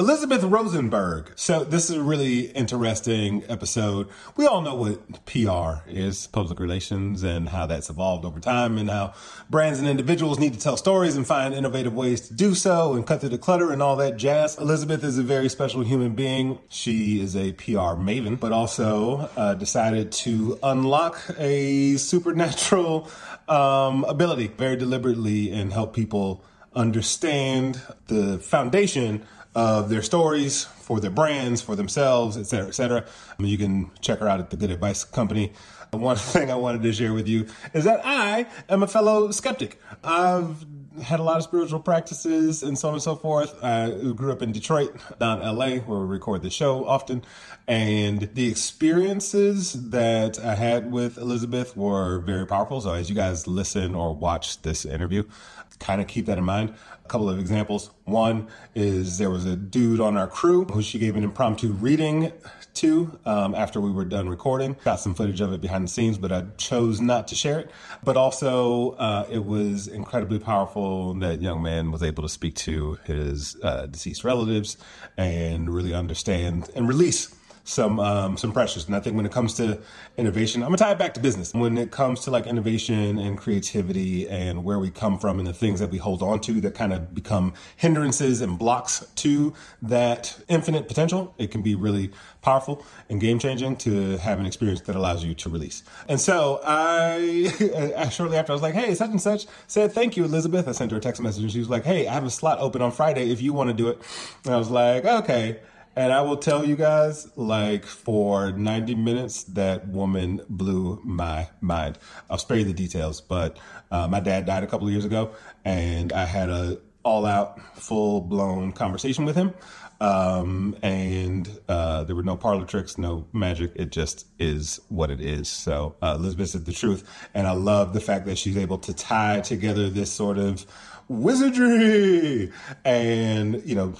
Elizabeth Rosenberg. So, this is a really interesting episode. We all know what PR is, public relations, and how that's evolved over time, and how brands and individuals need to tell stories and find innovative ways to do so and cut through the clutter and all that jazz. Elizabeth is a very special human being. She is a PR maven, but also uh, decided to unlock a supernatural um, ability very deliberately and help people understand the foundation of their stories for their brands, for themselves, et cetera, et cetera. You can check her out at the Good Advice Company. One thing I wanted to share with you is that I am a fellow skeptic. I've had a lot of spiritual practices and so on and so forth. I grew up in Detroit, down LA, where we record the show often. And the experiences that I had with Elizabeth were very powerful. So as you guys listen or watch this interview, kind of keep that in mind. Couple of examples. One is there was a dude on our crew who she gave an impromptu reading to um, after we were done recording. Got some footage of it behind the scenes, but I chose not to share it. But also, uh, it was incredibly powerful that young man was able to speak to his uh, deceased relatives and really understand and release some um, some pressures. And I think when it comes to innovation, I'm gonna tie it back to business. When it comes to like innovation and creativity and where we come from and the things that we hold on to that kind of become hindrances and blocks to that infinite potential, it can be really powerful and game changing to have an experience that allows you to release. And so I, shortly after, I was like, hey, such and such said, thank you, Elizabeth. I sent her a text message and she was like, hey, I have a slot open on Friday if you want to do it. And I was like, okay. And I will tell you guys, like for 90 minutes, that woman blew my mind. I'll spare you the details, but uh, my dad died a couple of years ago, and I had a all out, full blown conversation with him. Um, and uh, there were no parlor tricks, no magic. It just is what it is. So uh, Elizabeth said the truth, and I love the fact that she's able to tie together this sort of wizardry and you know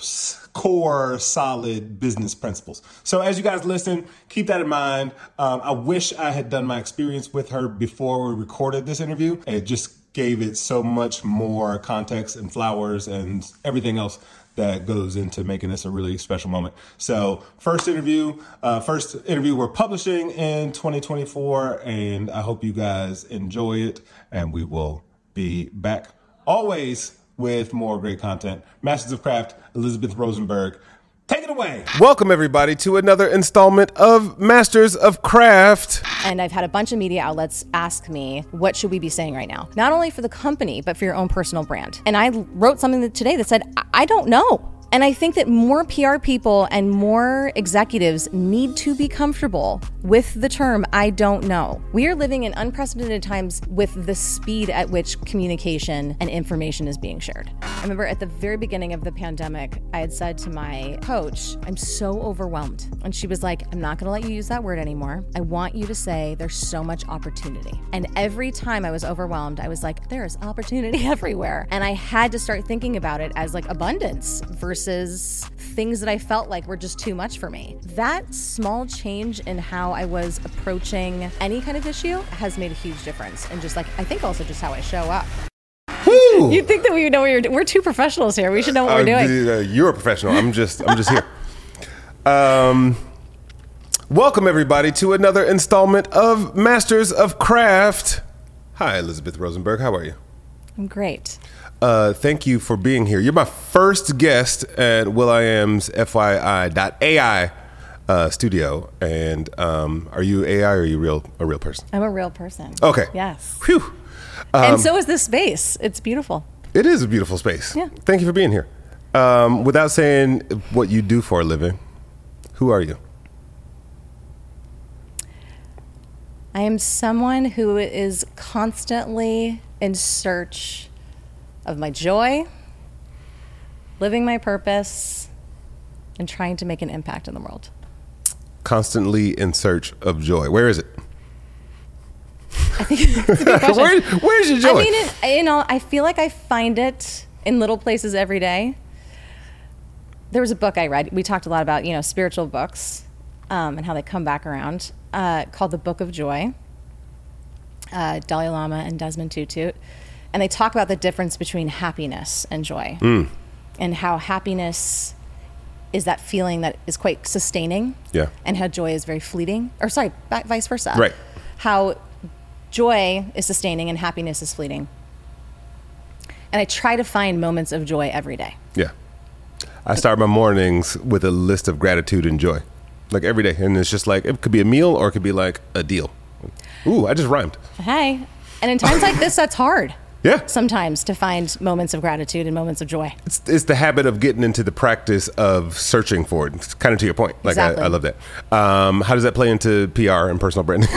core solid business principles so as you guys listen keep that in mind um, i wish i had done my experience with her before we recorded this interview it just gave it so much more context and flowers and everything else that goes into making this a really special moment. So, first interview, uh, first interview we're publishing in 2024, and I hope you guys enjoy it. And we will be back always with more great content. Masters of Craft, Elizabeth Rosenberg. Take it away. Welcome, everybody, to another installment of Masters of Craft. And I've had a bunch of media outlets ask me, what should we be saying right now? Not only for the company, but for your own personal brand. And I wrote something today that said, I don't know. And I think that more PR people and more executives need to be comfortable with the term I don't know. We are living in unprecedented times with the speed at which communication and information is being shared. I remember at the very beginning of the pandemic, I had said to my coach, I'm so overwhelmed. And she was like, I'm not going to let you use that word anymore. I want you to say there's so much opportunity. And every time I was overwhelmed, I was like, there is opportunity everywhere. And I had to start thinking about it as like abundance versus versus things that I felt like were just too much for me. That small change in how I was approaching any kind of issue has made a huge difference. And just like, I think also just how I show up. Woo! You'd think that we know what we're we're two professionals here. We should know what we're doing. Uh, you're a professional. I'm just I'm just here. Um, welcome everybody to another installment of Masters of Craft. Hi, Elizabeth Rosenberg. How are you? I'm great. Uh, thank you for being here. You're my first guest at will.i.am's FYI.ai uh, studio. And um, are you AI or are you real a real person? I'm a real person. Okay. Yes. Phew. Um, and so is this space. It's beautiful. It is a beautiful space. Yeah. Thank you for being here. Um, without saying what you do for a living, who are you? I am someone who is constantly in search of my joy, living my purpose, and trying to make an impact in the world. Constantly in search of joy. Where is it? I think it's a good question. Where, where's your joy? I mean, it, you know, I feel like I find it in little places every day. There was a book I read. We talked a lot about, you know, spiritual books um, and how they come back around, uh, called The Book of Joy. Uh, Dalai Lama and Desmond Tutu and they talk about the difference between happiness and joy mm. and how happiness is that feeling that is quite sustaining. Yeah. And how joy is very fleeting. Or sorry, back, vice versa. Right. How joy is sustaining and happiness is fleeting. And I try to find moments of joy every day. Yeah. I start my mornings with a list of gratitude and joy, like every day. And it's just like, it could be a meal or it could be like a deal. Ooh, I just rhymed. Hey. And in times like this, that's hard. Yeah. Sometimes to find moments of gratitude and moments of joy. It's, it's the habit of getting into the practice of searching for it. It's kind of to your point. Like, Exactly. I, I love that. Um, how does that play into PR and personal branding?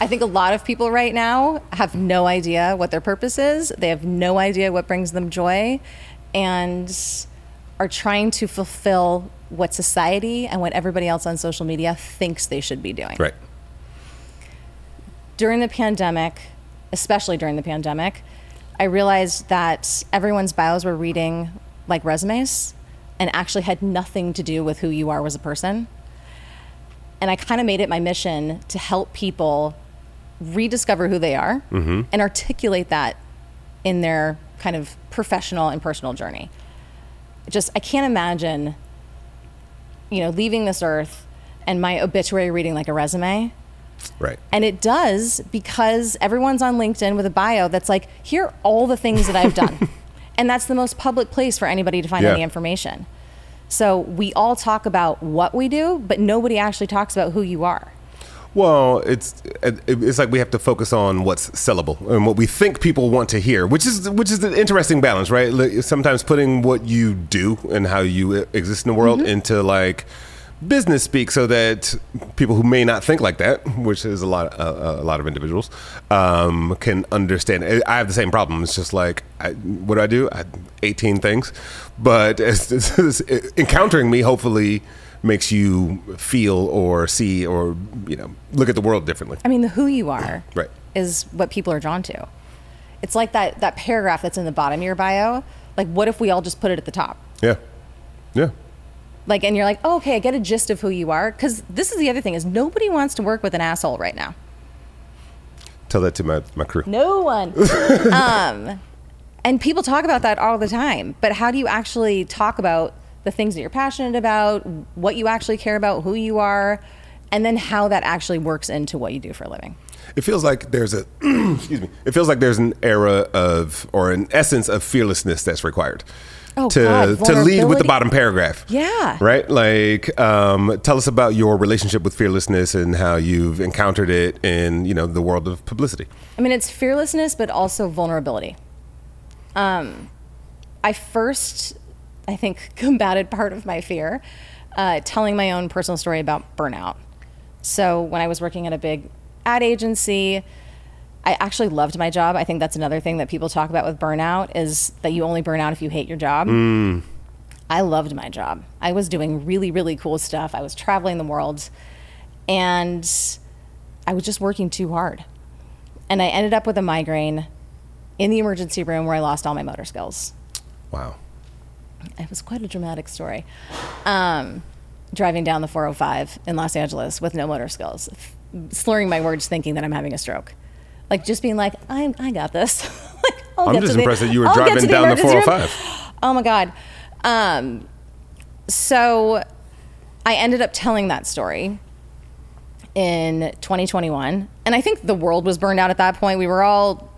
I think a lot of people right now have no idea what their purpose is. They have no idea what brings them joy and are trying to fulfill what society and what everybody else on social media thinks they should be doing. right. During the pandemic, especially during the pandemic, I realized that everyone's bios were reading like resumes and actually had nothing to do with who you are as a person. And I kind of made it my mission to help people rediscover who they are mm-hmm. and articulate that in their kind of professional and personal journey. Just, I can't imagine, you know, leaving this earth and my obituary reading like a resume. Right. And it does because everyone's on LinkedIn with a bio that's like, here are all the things that I've done. and that's the most public place for anybody to find Yeah. any information. So we all talk about what we do, but nobody actually talks about who you are. Well, it's it's like we have to focus on what's sellable and what we think people want to hear, which is which is an interesting balance, right? Like, Sometimes putting what you do and how you exist in the world mm-hmm. into like business speak, so that people who may not think like that, which is a lot a, a lot of individuals, um, can understand. I have the same problem. It's just like, I, what do I do? I, Eighteen things, but it's, it's, encountering me hopefully makes you feel or see or you know look at the world differently. I mean, the who you are Right. is what people are drawn to. It's like that, that paragraph that's in the bottom of your bio. Like, what if we all just put it at the top? Yeah, yeah, Like, and you're like, oh, okay, I get a gist of who you are. Because this is the other thing is nobody wants to work with an asshole right now. tell that to my my crew. No one. um, and people talk about that all the time. But how do you actually talk about the things that you're passionate about, what you actually care about, who you are, and then how that actually works into what you do for a living? It feels like there's a excuse me. It feels like there's an era of or an essence of fearlessness that's required. Oh, to God, to lead with the bottom paragraph. Yeah. Right? Like um, tell us about your relationship with fearlessness and how you've encountered it in, you know, the world of publicity. I mean, it's fearlessness, but also vulnerability. Um, I first, I think, combated part of my fear uh, telling my own personal story about burnout. So when I was working at a big ad agency, I actually loved my job. I think that's another thing that people talk about with burnout is that you only burn out if you hate your job. I loved my job. I was doing really, really cool stuff. I was traveling the world and I was just working too hard. And I ended up with a migraine in the emergency room where I lost all my motor skills. Wow. It was quite a dramatic story. Um, driving down the 405 in Los Angeles with no motor skills, slurring my words, thinking that I'm having a stroke. Like just being like, I'm, I got this. like, I'll I'm get just to the- impressed that you were I'll driving to the down the emergency room. 405. Oh my God. Um, so I ended up telling that story in 2021. And I think the world was burned out at that point. We were all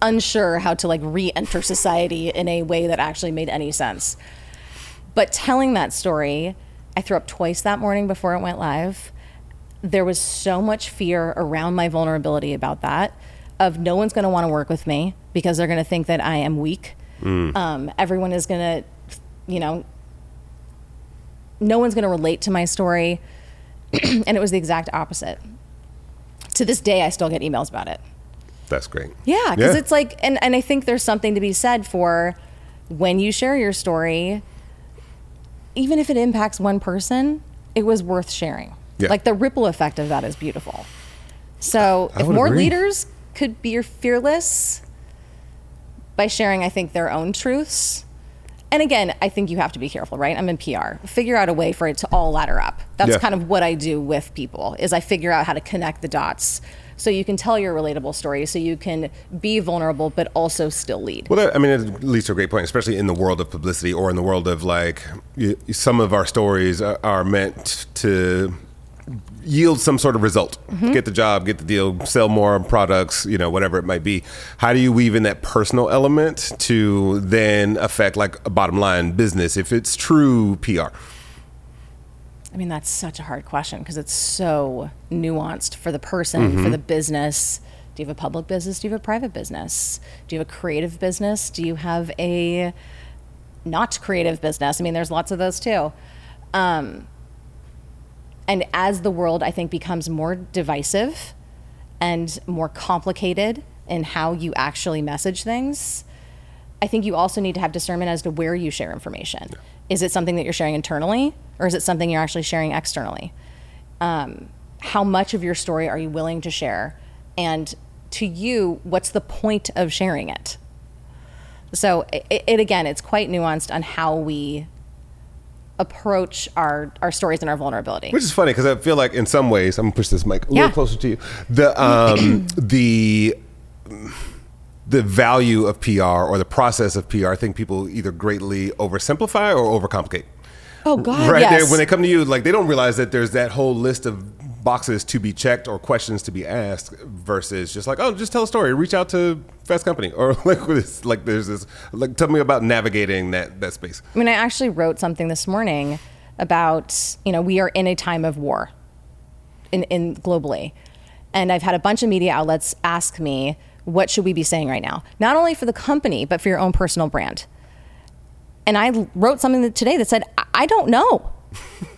unsure how to like re-enter society in a way that actually made any sense. But telling that story, I threw up twice that morning before it went live. There was so much fear around my vulnerability about that of no one's going to want to work with me because they're going to think that I am weak. Um, everyone is going to, you know, no one's going to relate to my story. and it was the exact opposite. To this day, I still get emails about it. That's great. Yeah, because it's like, and, and I think there's something to be said for when you share your story, even if it impacts one person, it was worth sharing. Yeah. Like the ripple effect of that is beautiful. So I if more agree. leaders could be fearless by sharing, I think, their own truths. And again, I think you have to be careful, right? I'm in PR. Figure out a way for it to all ladder up. That's Yeah. kind of what I do with people is I figure out how to connect the dots so you can tell your relatable story, so you can be vulnerable, but also still lead. Well, that, I mean, it leads to a great point, especially in the world of publicity or in the world of like some of our stories are, are meant to yield some sort of result mm-hmm. get the job get the deal sell more products you know whatever it might be how do you weave in that personal element to then affect like a bottom line business if it's true pr I mean, that's such a hard question because it's so nuanced for the person, mm-hmm. for the business. Do you have a public business? Do you have a private business? Do you have a creative business? Do you have a not creative business? I mean, there's lots of those too. Um, and as the world, I think, becomes more divisive and more complicated in how you actually message things, I think you also need to have discernment as to where you share information. Yeah. Is it something that you're sharing internally, or is it something you're actually sharing externally? Um, how much of your story are you willing to share? And to you, what's the point of sharing it? So, it, it again, it's quite nuanced on how we approach our our stories and our vulnerability. Which is funny because I feel like in some ways, I'm gonna push this mic a yeah. little closer to you. The um, the the value of PR or the process of PR, I think people either greatly oversimplify or overcomplicate. Oh God! Right yes. they, when they come to you, like they don't realize that there's that whole list of boxes to be checked or questions to be asked, versus just like, oh, just tell a story, reach out to Fast Company, or like this, like there's this, like tell me about navigating that that space. I mean, I actually wrote something this morning about you know we are in a time of war, in in globally, and I've had a bunch of media outlets ask me what should we be saying right now, not only for the company but for your own personal brand. And I wrote something today that said, I don't know.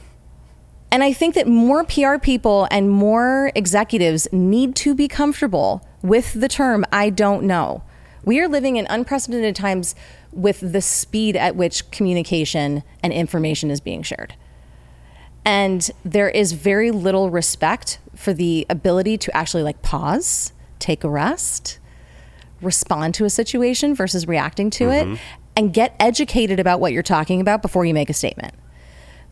and I think that more PR people and more executives need to be comfortable with the term, I don't know. We are living in unprecedented times with the speed at which communication and information is being shared. And there is very little respect for the ability to actually like pause, take a rest, respond to a situation versus reacting to mm-hmm. it and get educated about what you're talking about before you make a statement.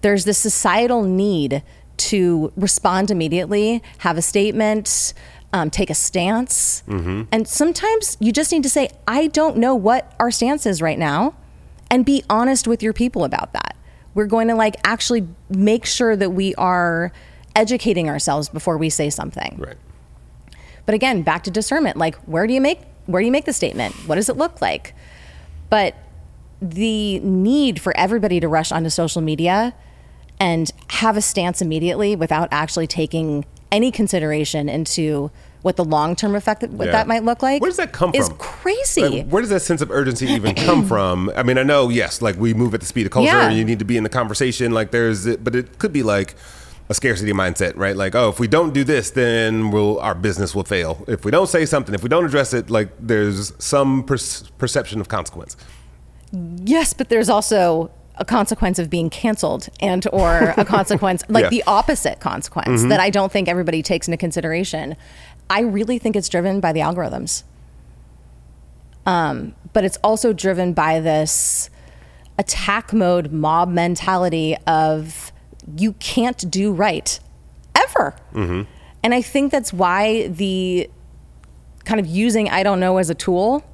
There's this societal need to respond immediately, have a statement, um, take a stance. Mm-hmm. And sometimes you just need to say, I don't know what our stance is right now, and be honest with your people about that. We're going to like actually make sure that we are educating ourselves before we say something. Right. But again, back to discernment. Like, where do you make where do you make the statement? What does it look like? But the need for everybody to rush onto social media and have a stance immediately without actually taking any consideration into what the long term effect that, what yeah. that might look like. Where does that come from? Is crazy. Like, where does that sense of urgency even come from? I mean, I know, yes, like we move at the speed of culture, yeah. and you need to be in the conversation. Like there's, but it could be like a scarcity mindset, right? Like, oh, if we don't do this, then we'll our business will fail. If we don't say something, if we don't address it, like there's some per- perception of consequence. Yes, but there's also a consequence of being canceled and or a consequence like yeah. the opposite consequence mm-hmm. that I don't think everybody takes into consideration. I really think it's driven by the algorithms. Um, but it's also driven by this attack mode mob mentality of you can't do right ever. Mm-hmm. And I think that's why the kind of using I don't know as a tool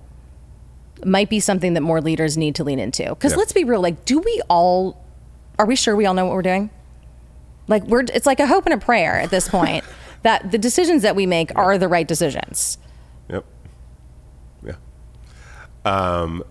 might be something that more leaders need to lean into. Because yeah. let's be real, like, do we all, are we sure we all know what we're doing? Like, we're, it's like a hope and a prayer at this point that the decisions that we make are the right decisions. Yep. Yeah. Um,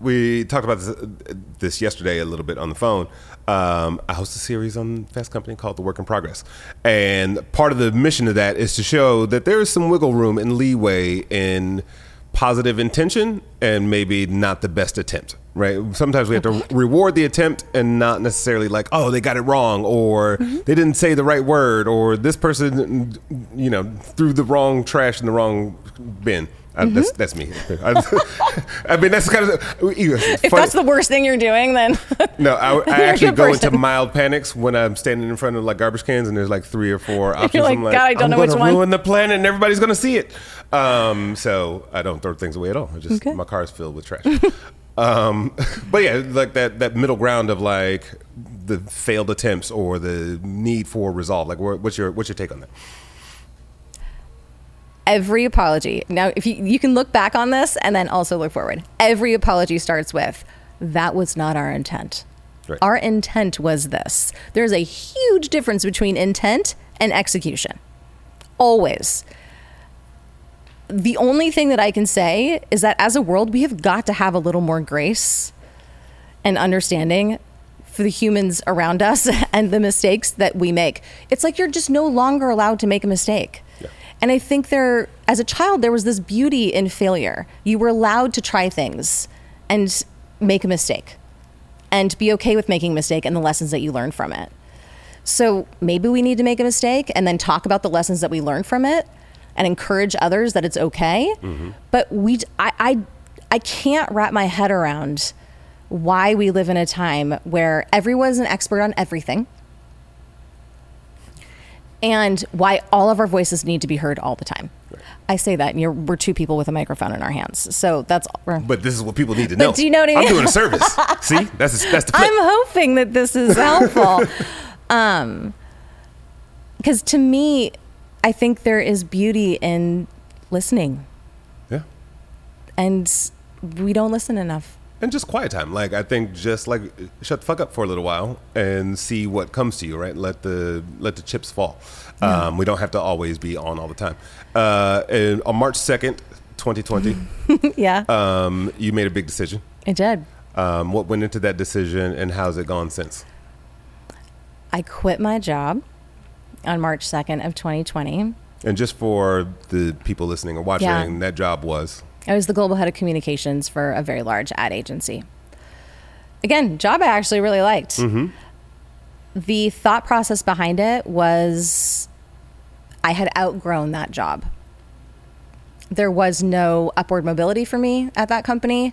we talked about this, this, yesterday a little bit on the phone. Um, I host a series on Fast Company called The Work in Progress. And part of the mission of that is to show that there is some wiggle room and leeway in positive intention and maybe not the best attempt right sometimes we have to reward the attempt and not necessarily like oh they got it wrong or mm-hmm. they didn't say the right word or this person you know threw the wrong trash in the wrong bin mm-hmm. that's that's me. I, I, mean, that's kind of if funny. that's the worst thing you're doing, then no. I, I actually go person. into mild panics when I'm standing in front of like garbage cans and there's like three or four options. You're like, I'm like, God, I don't I'm know which one. Ruin the planet, and everybody's going to see it. Um, so I don't throw things away at all. I just okay. my car is filled with trash. um, but yeah, like that that middle ground of like the failed attempts or the need for resolve. Like, what's your what's your take on that? every apology. Now, if you you can look back on this and then also look forward. Every apology starts with that was not our intent. Right. Our intent was this. There's a huge difference between intent and execution. Always. The only thing that I can say is that as a world, we have got to have a little more grace and understanding for the humans around us and the mistakes that we make. It's like you're just no longer allowed to make a mistake. And I think there, as a child, there was this beauty in failure. You were allowed to try things and make a mistake and be okay with making a mistake and the lessons that you learned from it. So maybe we need to make a mistake and then talk about the lessons that we learned from it and encourage others that it's okay. But we, I, I, I can't wrap my head around why we live in a time where everyone's an expert on everything and why all of our voices need to be heard all the time. I say that, and you're, we're two people with a microphone in our hands. So that's. But this is what people need to know. do you know what I mean? I'm doing a service. See, that's that's the flip. I'm hoping that this is helpful. um, because to me, I think there is beauty in listening, yeah. and we don't listen enough. And just quiet time. Like I think just like shut the fuck up for a little while and see what comes to you, right? Let the let the chips fall. Um, we don't have to always be on all the time. Uh, and on March second, twenty twenty, yeah, um, you made a big decision. I did. Um, what went into that decision and how's it gone since? I quit my job on March 2nd of 2020. And just for the people listening or watching, Yeah. that job was I was the global head of communications for a very large ad agency. Again, job I actually really liked. Mm-hmm. The thought process behind it was I had outgrown that job. There was no upward mobility for me at that company,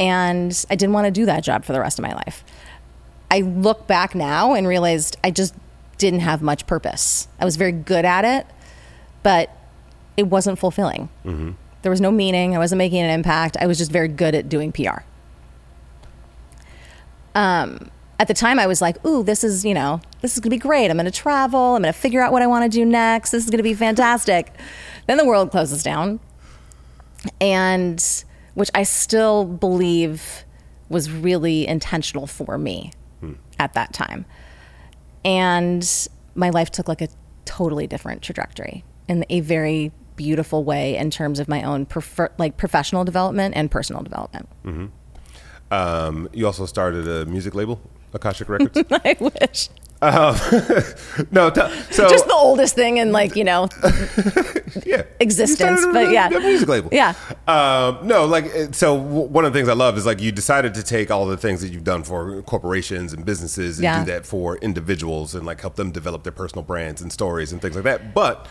and I didn't want to do that job for the rest of my life. I look back now and realized I just didn't have much purpose. I was very good at it, but it wasn't fulfilling. There was no meaning. I wasn't making an impact. I was just very good at doing PR. Um, at the time, I was like, "Ooh, this is you know, this is gonna be great. I'm gonna travel. I'm gonna figure out what I want to do next. This is gonna be fantastic." then the world closes down, and which I still believe was really intentional for me at that time. And my life took like a totally different trajectory in a very beautiful way in terms of my own prefer- like professional development and personal development. um, you also started a music label, Akashic Records. I wish. no, t- so Just the oldest thing in like, you know, yeah, existence, started but yeah. music label. Yeah. Um, no, like so. One of the things I love is like you decided to take all the things that you've done for corporations and businesses and Yeah. do that for individuals and like help them develop their personal brands and stories and things like that. But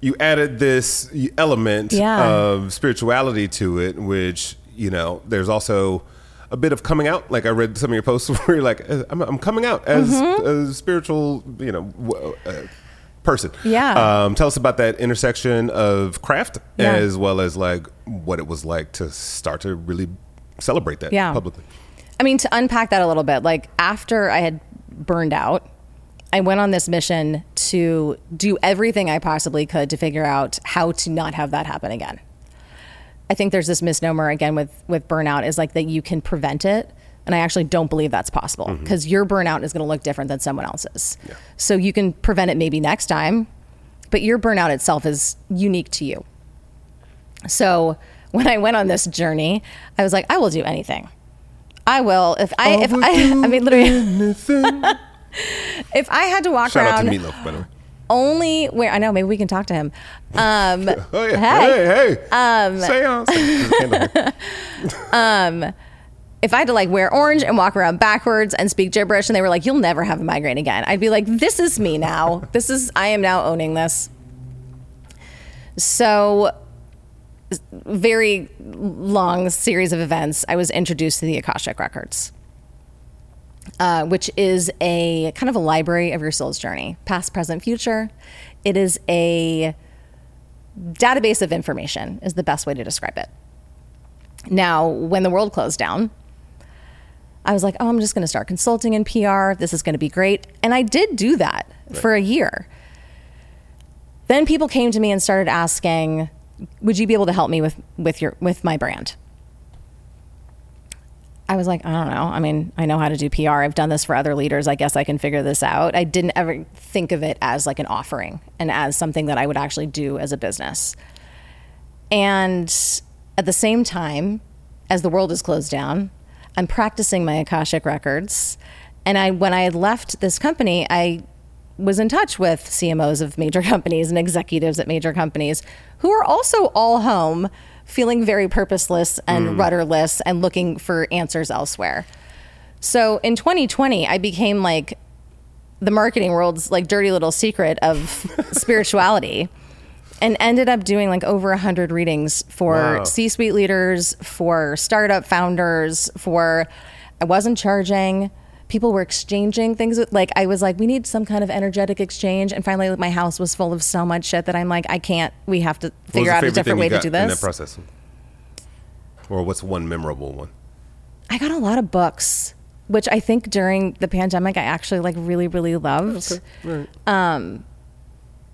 you added this element Yeah. of spirituality to it, which you know there's also. A bit of coming out, like I read some of your posts where you're like, "Uh, "I'm, I'm coming out as Mm-hmm. a spiritual, you know, uh, person." Yeah. Um, tell us about that intersection of craft Yeah. as well as like what it was like to start to really celebrate that Yeah. publicly. I mean, to unpack that a little bit, like after I had burned out, I went on this mission to do everything I possibly could to figure out how to not have that happen again. I think there's this misnomer again with with burnout is like that you can prevent it, and I actually don't believe that's possible mm-hmm. because your burnout is going to look different than someone else's. So you can prevent it maybe next time, but your burnout itself is unique to you. So when I went on this journey, I was like, I will do anything. I will if I if I I mean literally if I had to walk Shout out around to Meatloaf, by the way. Only where I know maybe we can talk to him. Um, Oh yeah, Hey. hey, hey, um, seance. if I had to like wear orange and walk around backwards and speak gibberish, and they were like, "You'll never have a migraine again," I'd be like, "This is me now. this is I am now owning this." So, very long series of events. I was introduced to the Akashic Records. Uh, which is a kind of a library of your soul's journey, past, present, future. It is a database of information, is the best way to describe it. Now, when the world closed down, I was like, oh, I'm just going to start consulting in PR. This is going to be great. And I did do that for a year. then people came to me and started asking, "Would you be able to help me with with your with my brand?" I was like, I don't know. I mean, I know how to do PR. I've done this for other leaders. I guess I can figure this out. I didn't ever think of it as like an offering and as something that I would actually do as a business. And at the same time, as the world is closed down, I'm practicing my Akashic records. And I when I had left this company, I was in touch with CMOs of major companies and executives at major companies who are also all home feeling very purposeless and mm. rudderless and looking for answers elsewhere. So in 2020, I became like the marketing world's like dirty little secret of spirituality and ended up doing like over 100 readings for Wow. C-suite leaders, for startup founders, for I wasn't charging. People were exchanging things with, like I was like we need some kind of energetic exchange and finally my house was full of so much shit that I'm like I can't we have to figure out a different way to do this in that process? Or what's one memorable one? I got a lot of books, which I think during the pandemic I actually like really really loved. Um,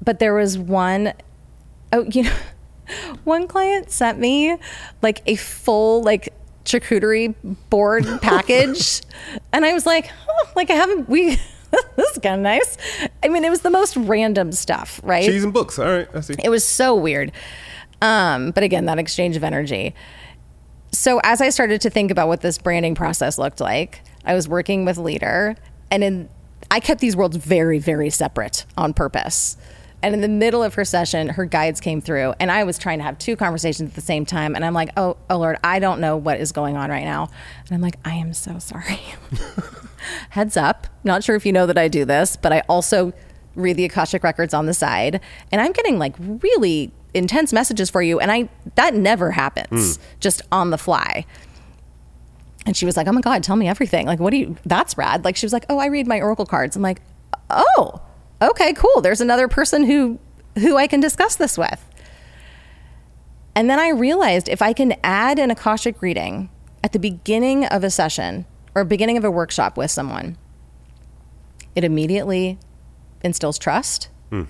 but there was one oh you know, one client sent me like a full like charcuterie board package, and I was like, oh, like I haven't we. this is kind of nice. I mean, it was the most random stuff, right? Cheese and books. All right, I see. It was so weird. Um, but again, that exchange of energy. So as I started to think about what this branding process looked like, I was working with leader and in I kept these worlds very, very separate on purpose. And in the middle of her session, her guides came through, and I was trying to have two conversations at the same time. And I'm like, oh, oh Lord, I don't know what is going on right now. And I'm like, I am so sorry. Heads up, not sure if you know that I do this, but I also read the Akashic records on the side, and I'm getting like really intense messages for you, and I that never happens hmm. just on the fly. And she was like, "Oh my god, tell me everything. Like, what do you? That's rad." Like, she was like, "Oh, I read my oracle cards." I'm like, "Oh, okay, cool. There's another person who who I can discuss this with." And then I realized if I can add an akashic reading at the beginning of a session or beginning of a workshop with someone, it immediately instills trust. Hmm.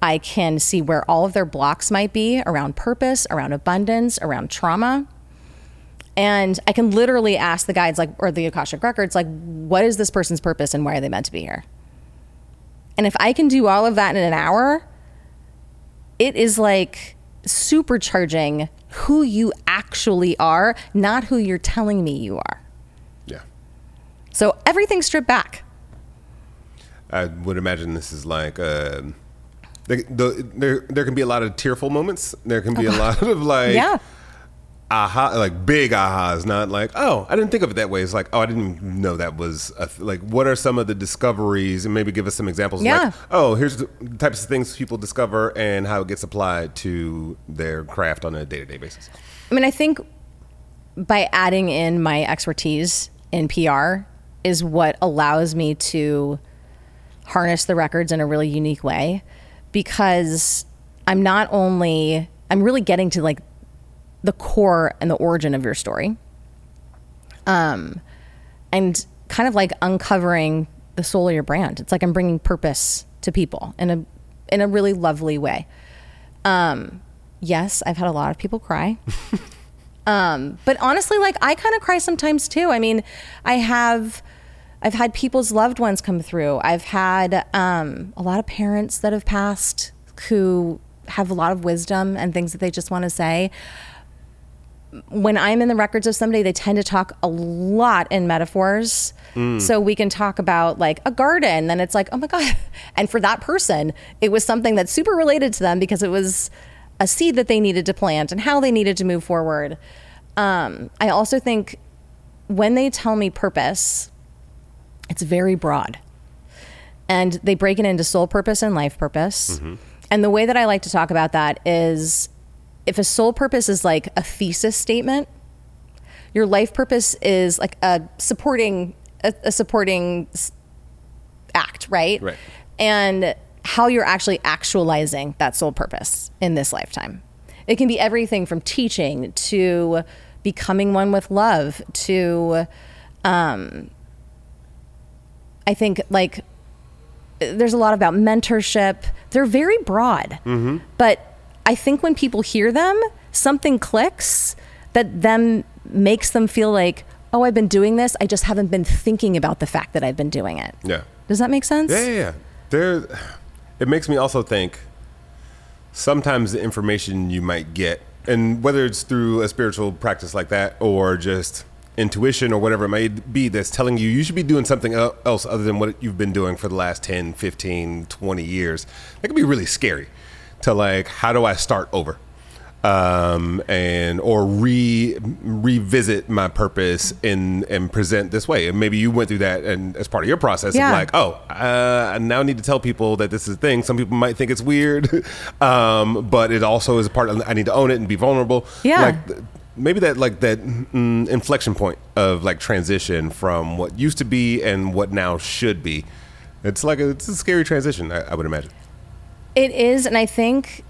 I can see where all of their blocks might be around purpose, around abundance, around trauma. And I can literally ask the guides, like, or the Akashic Records, like, what is this person's purpose and why are they meant to be here? And if I can do all of that in an hour, it is like supercharging who you actually are, not who you're telling me you are. Yeah. So everything stripped back. I would imagine this is like uh, the, the, there. There can be a lot of tearful moments. There can be a lot of like yeah. Aha, like big ahas. Not like oh, I didn't think of it that way. It's like oh, I didn't know that was a th-. like. What are some of the discoveries? And maybe give us some examples. Yeah. Like oh, here's the types of things people discover and how it gets applied to their craft on a day to day basis. I mean, I think by adding in my expertise in PR is what allows me to harness the records in a really unique way because I'm not only I'm really getting to like the core and the origin of your story. Um and kind of like uncovering the soul of your brand. It's like I'm bringing purpose to people in a in a really lovely way. Um yes, I've had a lot of people cry. Um, but honestly, like I kind of cry sometimes too. I mean, I have, I've had people's loved ones come through. I've had um, a lot of parents that have passed who have a lot of wisdom and things that they just want to say. When I'm in the records of somebody, they tend to talk a lot in metaphors. So we can talk about like a garden, then it's like, oh my God. And for that person, it was something that's super related to them because it was a seed that they needed to plant and how they needed to move forward. Um, I also think when they tell me purpose, it's very broad. And they break it into soul purpose and life purpose. And the way that I like to talk about that is if a soul purpose is like a thesis statement, your life purpose is like a supporting a, a supporting act, right? Right. And how you're actually actualizing that soul purpose in this lifetime. It can be everything from teaching to becoming one with love to um I think like there's a lot about mentorship, they're very broad. But I think when people hear them, something clicks that then makes them feel like, oh, I've been doing this. I just haven't been thinking about the fact that I've been doing it. Yeah. Does that make sense? Yeah, yeah, yeah. There, it makes me also think sometimes the information you might get, and whether it's through a spiritual practice like that or just intuition or whatever it may be that's telling you you should be doing something else other than what you've been doing for the last 10, 15, 20 years, that can be really scary to like, how do I start over? um, and or re revisit my purpose and and present this way. And maybe you went through that, and as part of your process Yeah. of like, oh, uh, I now need to tell people that this is a thing. Some people might think it's weird, um, but it also is a part. of I need to own it and be vulnerable. Yeah. Like, Maybe that like that mm, inflection point of like transition from what used to be and what now should be. It's like a, it's a scary transition. I, I would imagine. It is, and I think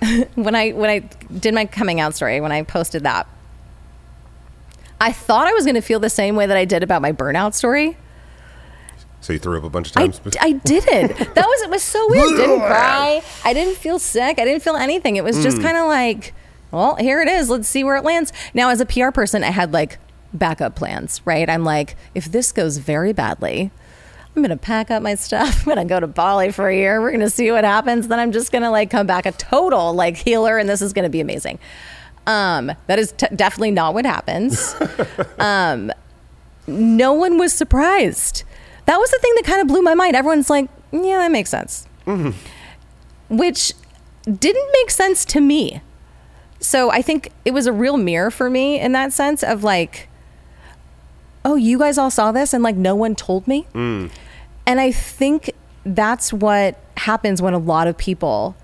when I when I did my coming out story, when I posted that, I thought I was going to feel the same way that I did about my burnout story. So you threw up a bunch of times. I didn't. That was it was so weird. Didn't cry. I didn't feel sick. I didn't feel anything. It was Mm. just kind of like, well, here it is. Let's see where it lands. Now, as a PR person, I had like backup plans, right? I'm like, if this goes very badly, I'm gonna pack up my stuff. I'm gonna go to Bali for a year. We're gonna see what happens. Then I'm just gonna like come back a total like healer, and this is gonna be amazing. Um, that is t- definitely not what happens. um, no one was surprised. That was the thing that kind of blew my mind. Everyone's like, "Yeah, that makes sense," which didn't make sense to me. So I think it was a real mirror for me in that sense of like, oh, you guys all saw this and like no one told me. And I think that's what happens when a lot of people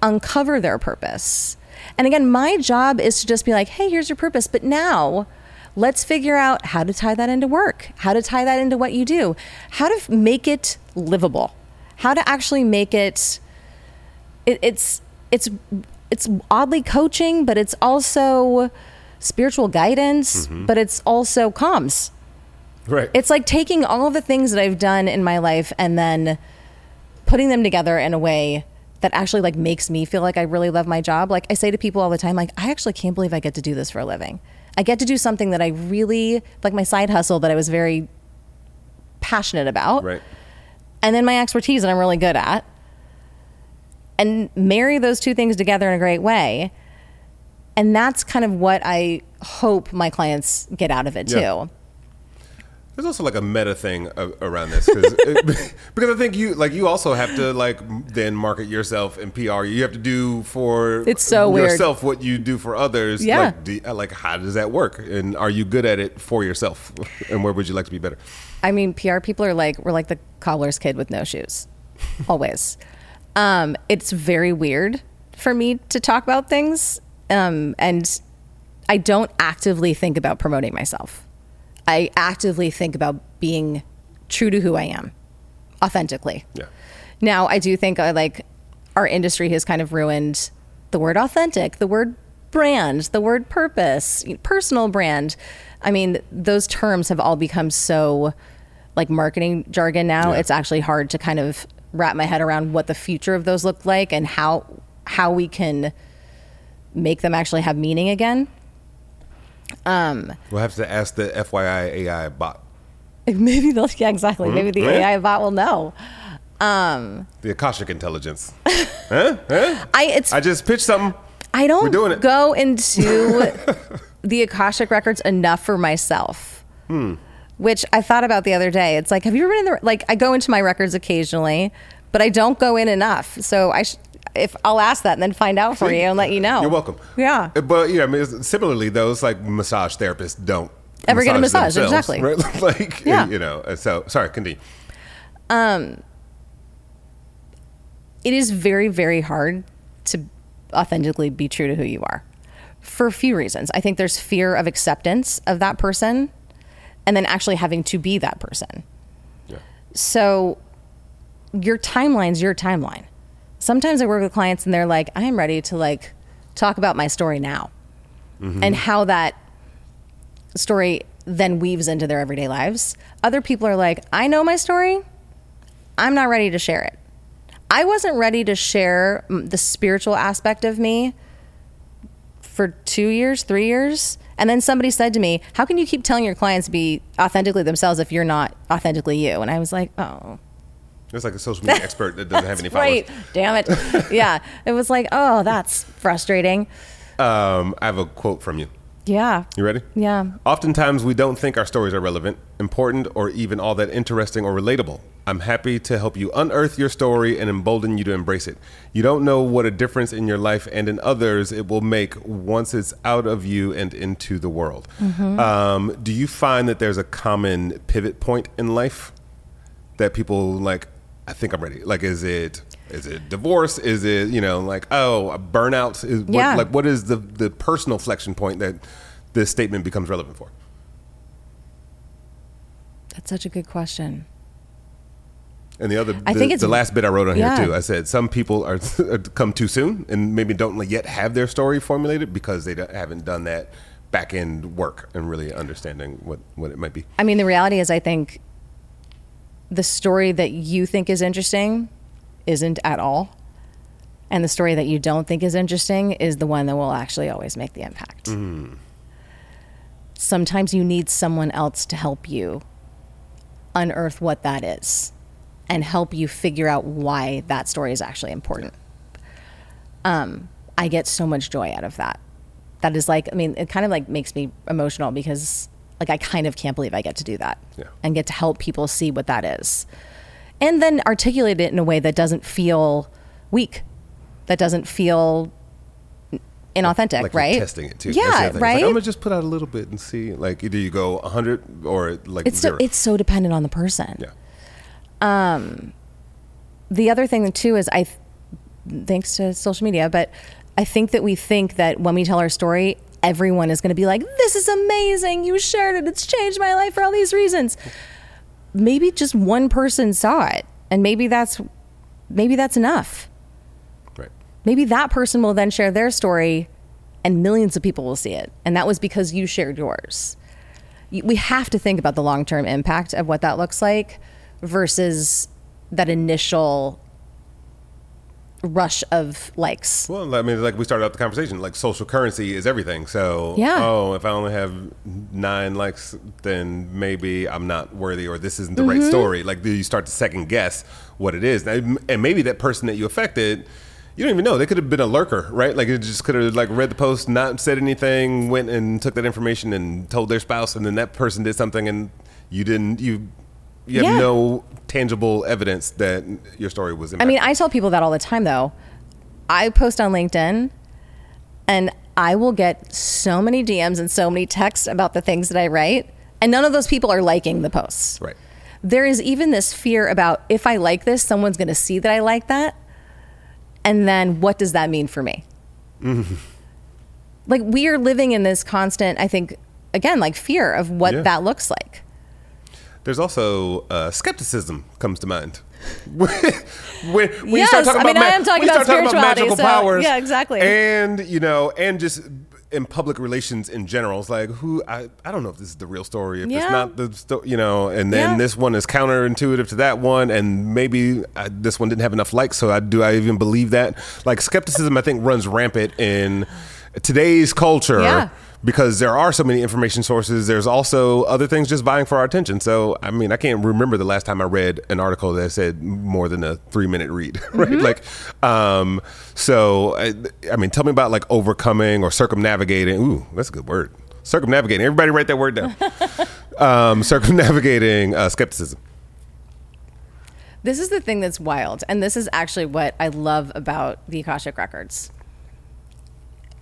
uncover their purpose. And again, my job is to just be like, hey, here's your purpose. But now let's figure out how to tie that into work, how to tie that into what you do, how to make it livable, how to actually make it it, it's it's it's oddly coaching, but it's also spiritual guidance, mm-hmm. but it's also comms. Right. It's like taking all of the things that I've done in my life and then putting them together in a way that actually like makes me feel like I really love my job. Like I say to people all the time, like I actually can't believe I get to do this for a living. I get to do something that I really like my side hustle that I was very passionate about right. and then my expertise that I'm really good at, and marry those two things together in a great way. And that's kind of what I hope my clients get out of it too. There's also like a meta thing around this it- because I think you like you also have to like then market yourself in PR. You have to do for It's so weird. yourself what you do for others. Yeah. Like, do, like how does that work? And are you good at it for yourself? And where would you like to be better? I mean, PR people are like we're like the cobbler's kid with no shoes, always. Um, it's very weird for me to talk about things, um, and I don't actively think about promoting myself. I actively think about being true to who I am, authentically. Yeah. Now, I do think uh, like our industry has kind of ruined the word authentic, the word brand, the word purpose, personal brand. I mean, those terms have all become so like marketing jargon now. Yeah. It's actually hard to kind of wrap my head around what the future of those look like and how how we can make them actually have meaning again. Um, we'll have to ask the FYI AI bot, Maybe they'll yeah, exactly. Hmm? Maybe the Yeah. AI bot will know. Um, the Akashic intelligence. I it's I just pitched something. I don't We're doing it. go into the Akashic records enough for myself. Hmm. Which I thought about the other day. It's like, have you ever been in the like? I go into my records occasionally, but I don't go in enough. So I, sh- if I'll ask that and then find out for See? you and let you know. You're welcome. Yeah. Uh, But yeah, I mean, it's- similarly, those like massage therapists don't Ever get a massage, exactly. Right? like, Yeah. you know. uh, So sorry, continue. Um, it is very, very hard to authentically be true to who you are for a few reasons. I think there's fear of acceptance of that person and then actually having to be that person. Yeah. So your timeline's your timeline. Sometimes I work with clients and they're like, I'm ready to like talk about my story now mm-hmm. and how that story then weaves into their everyday lives. Other people are like, I know my story. I'm not ready to share it. I wasn't ready to share the spiritual aspect of me for two years, three years. And then somebody said to me, How can you keep telling your clients to be authentically themselves if you're not authentically you? And I was like, Oh, It's like a social media expert that doesn't have any followers. right. Damn it. yeah. It was like, Oh, that's frustrating. Um, I have a quote from you. Yeah. You ready? Yeah. Oftentimes, we don't think our stories are relevant, important, or even all that interesting or relatable. I'm happy to help you unearth your story and embolden you to embrace it. You don't know what a difference in your life and in others it will make once it's out of you and into the world. Um, do you find that there's a common pivot point in life that people like? I think I'm ready. Like, is it is it divorce? Is it you know like oh burnout? Is what, Yeah. like what is the the personal flexion point that this statement becomes relevant for? That's such a good question. And the other, I the, think it's- the last bit I wrote on yeah. here too. I said some people are come too soon and maybe don't yet have their story formulated because they haven't done that back end work and really understanding what what it might be. I mean, the reality is, I think the story that you think is interesting isn't at all. And the story that you don't think is interesting is the one that will actually always make the impact. Sometimes you need someone else to help you unearth what that is and help you figure out why that story is actually important. Um, I get so much joy out of that. That is like, I mean, it kind of like makes me emotional because like I kind of can't believe I get to do that Yeah. and get to help people see what that is. And then articulate it in a way that doesn't feel weak, that doesn't feel inauthentic, Like right? testing it too. That's the other Yeah. It's like, right. I'm gonna just put out a little bit and see. Like either you go 100 or like it's so, zero. it's so dependent on the person. yeah. Um, the other thing too is I, thanks to social media, but I think that we think that when we tell our story, everyone is going to be like, "This is amazing! You shared it. It's changed my life for all these reasons." Maybe just one person saw it, and maybe that's maybe that's enough. Right. Maybe that person will then share their story, and millions of people will see it, and that was because you shared yours. We have to think about the long term impact of what that looks like versus that initial rush of likes. Well, I mean, like we started out the conversation, like social currency is everything. So, Yeah. oh, if I only have nine likes, then maybe I'm not worthy, or this isn't the right Mm-hmm. story. Like, do you start to second guess what it is? And maybe that person that you affected, you don't even know. They could have been a lurker, right? Like, it just could have like read the post, not said anything, went and took that information and told their spouse, and then that person did something, and you didn't. You you have Yeah. no tangible evidence that your story was. I mean, I tell people that all the time though. I post on LinkedIn and I will get so many DMs and so many texts about the things that I write, and none of those people are liking the posts. right. There is even this fear about if I like this, someone's going to see that I like that. And then what does that mean for me? Like we are living in this constant, I think, again, like fear of what Yeah. that looks like. There's also uh, skepticism comes to mind. when when you start talking I mean, about, I am talking about talking about magical so- powers, yeah, exactly. and you know, and just in public relations in general, it's like who I, I don't know if this is the real story, if Yeah. it's not the sto- you know, and then Yeah. this one is counterintuitive to that one, and maybe I, this one didn't have enough likes, so I, do I even believe that? Like skepticism, I think runs rampant in today's culture Yeah. Because there are so many information sources. There's also other things just vying for our attention. So, I mean, I can't remember the last time I read an article that said more than a three minute read, right? Mm-hmm. Like, um, so, I, I mean, tell me about like overcoming or circumnavigating. Ooh, that's a good word. Circumnavigating. Everybody write that word down. um, circumnavigating uh, skepticism. This is the thing that's wild. And this is actually what I love about the Akashic Records.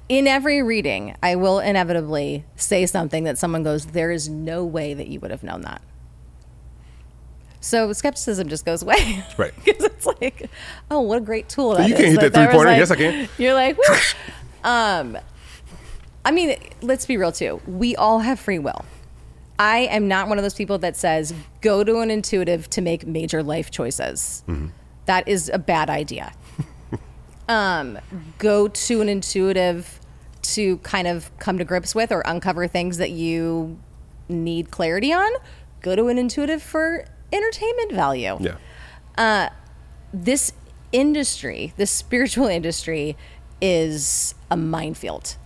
In every reading, I will inevitably say something that someone goes, There is no way that you would have known that. So skepticism just goes away. Right. Because it's like, oh, what a great tool that You can't hit that there was three-pointer. like- Yes, I can. You're like, um, I mean, let's be real too. We all have free will. I am not one of those people that says go to an intuitive to make major life choices. That is a bad idea. Um, go to an intuitive to kind of come to grips with or uncover things that you need clarity on. Go to an intuitive for entertainment value Yeah. this industry, this spiritual industry, is a minefield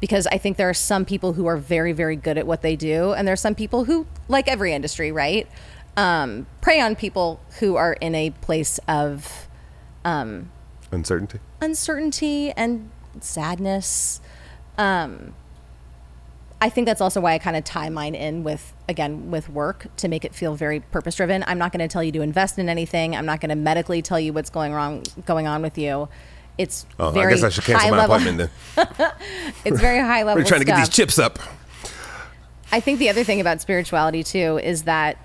because I think there are some people who are very, very good at what they do, and there are some people who, like every industry, right, um, prey on people who are in a place of Uncertainty. uncertainty and sadness. Um, I think that's also why I kind of tie mine in with again with work to make it feel very purpose driven. I'm not going to tell you to invest in anything. I'm not going to medically tell you what's going wrong going on with you. It's Oh, very I guess I should cancel high my level. appointment then. It's very high level. We're trying to get these chips up. I think the other thing about spirituality too is that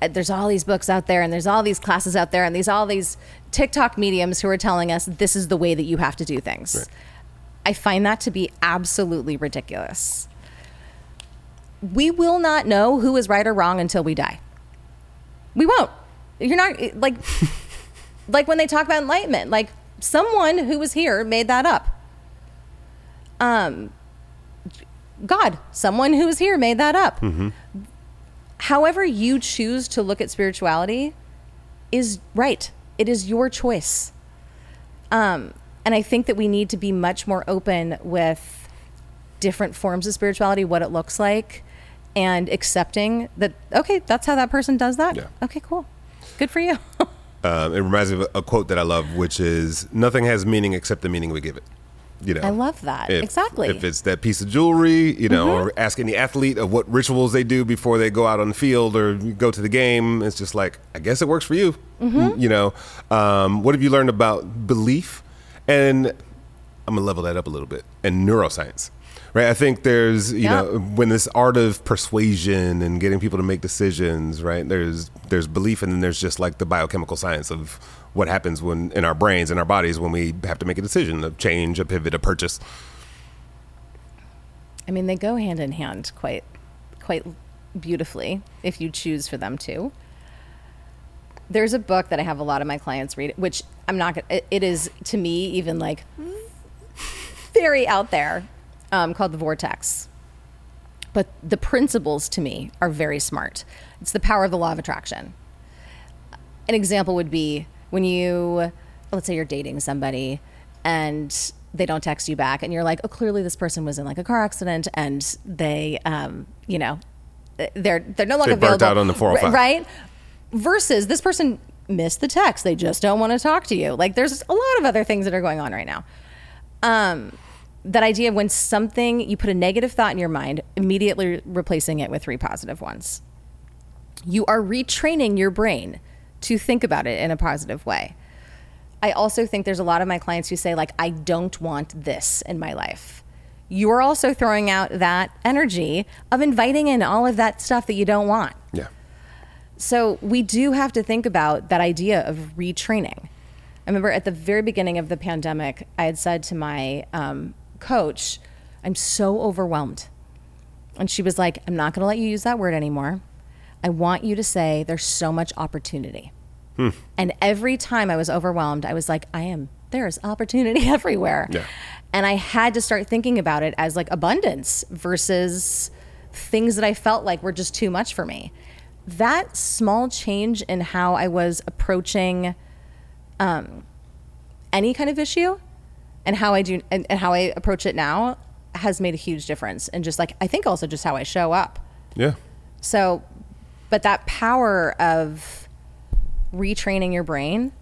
uh, there's all these books out there and there's all these classes out there and these all these TikTok mediums who are telling us this is the way that you have to do things. I find that to be absolutely ridiculous. We will not know who is right or wrong until we die. We won't. You're not like like when they talk about enlightenment, like someone who was here made that up. Um God, someone who was here made that up. However, you choose to look at spirituality is right. It is your choice. Um, and I think that we need to be much more open with different forms of spirituality, what it looks like, and accepting that, okay, that's how that person does that. Yeah. Okay, cool. Good for you. Um, it reminds me of a quote that I love, which is "Nothing has meaning except the meaning we give it." You know, I love that. Exactly. Mm-hmm. If it's that piece of jewelry, you know, or ask any athlete of what rituals they do before they go out on the field or go to the game, it's just like, I guess it works for you. Mm-hmm. You know, um, what have you learned about belief? And I'm gonna level that up a little bit. And neuroscience, right? I think there's, you Yeah. know, when this art of persuasion and getting people to make decisions, right? There's there's belief, and then there's just like the biochemical science of what happens when in our brains and our bodies when we have to make a decision, a change, a pivot, a purchase. I mean, they go hand in hand quite, quite beautifully if you choose for them to. There's a book that I have a lot of my clients read, which I'm not gonna. It, it is to me even like very out there, um, called The Vortex. But the principles to me are very smart. It's the power of the law of attraction. An example would be when you, let's say you're dating somebody and they don't text you back, and you're like, oh, clearly this person was in like a car accident and they, um, you know, they're they're no longer They burnt available, out on the 405. right? Versus this person missed the text; they just don't want to talk to you. Like there's a lot of other things that are going on right now. Um, that idea of when something you put a negative thought in your mind, immediately replacing it with three positive ones you are retraining your brain to think about it in a positive way. I also think there's a lot of my clients who say, like, I don't want this in my life. You're also throwing out that energy of inviting in all of that stuff that you don't want. Yeah. So we do have to think about that idea of retraining. I remember at the very beginning of the pandemic, I had said to my um, coach, I'm so overwhelmed. And she was like, I'm not going to let you use that word anymore. I want you to say there's so much opportunity. And every time I was overwhelmed, I was like, I am, there's opportunity everywhere. Yeah. And I had to start thinking about it as like abundance versus things that I felt like were just too much for me. That small change in how I was approaching um, any kind of issue and how I do and, and how I approach it now has made a huge difference. And just like, I think also just how I show up. Yeah. So, but that power of retraining your brain,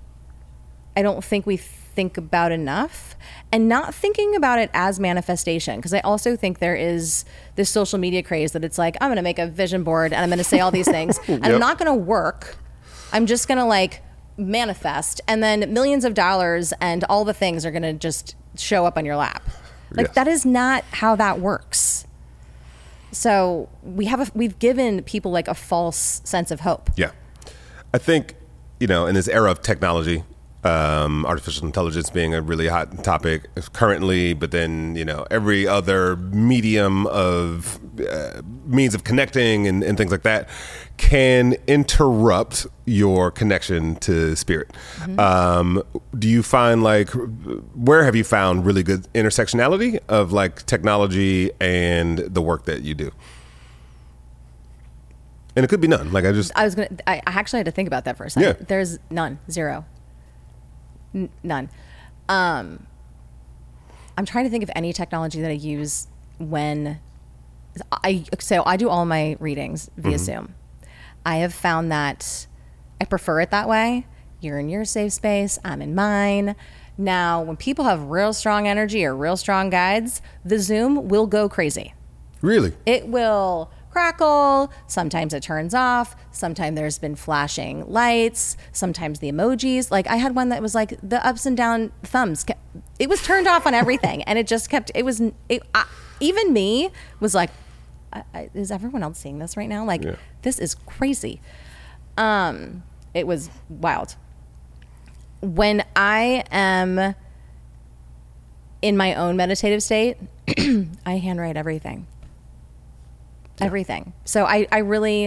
I don't think we think about enough and not thinking about it as manifestation. Because I also think there is this social media craze that it's like, I'm going to make a vision board and I'm going to say all these things and Yep. I'm not going to work. I'm just going to like manifest and then millions of dollars and all the things are going to just show up on your lap. Like Yes. that is not how that works. So we have a, we've given people like a false sense of hope. Yeah. I think, you know, in this era of technology, um, artificial intelligence being a really hot topic currently, but then, you know, every other medium of uh, means of connecting and, and things like that can interrupt your connection to spirit. Um, do you find like, where have you found really good intersectionality of like technology and the work that you do? And it could be none. Like I just, I was gonna. I I actually had to think about that for a second. Yeah. There's none, zero. N- none. Um, I'm trying to think of any technology that I use when I so I do all my readings via Zoom. I have found that I prefer it that way. You're in your safe space, I'm in mine. Now, when people have real strong energy or real strong guides, the Zoom will go crazy. Really? It will crackle. Sometimes it turns off. Sometimes there's been flashing lights. Sometimes the emojis. Like I had one that was like the ups and down thumbs. It was turned off on everything, and it just kept. It was it, I, even me was like, I, I, is everyone else seeing this right now? Like Yeah. this is crazy. Um, it was wild. When I am in my own meditative state, I handwrite everything. Everything. So I, I really,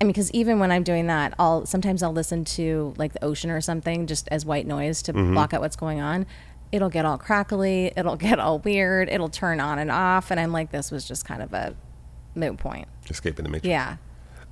I mean, because even when I'm doing that, I'll sometimes I'll listen to like the ocean or something just as white noise to block out what's going on. It'll get all crackly. It'll get all weird. It'll turn on and off, and I'm like, this was just kind of a moot point. Escaping the matrix. Yeah.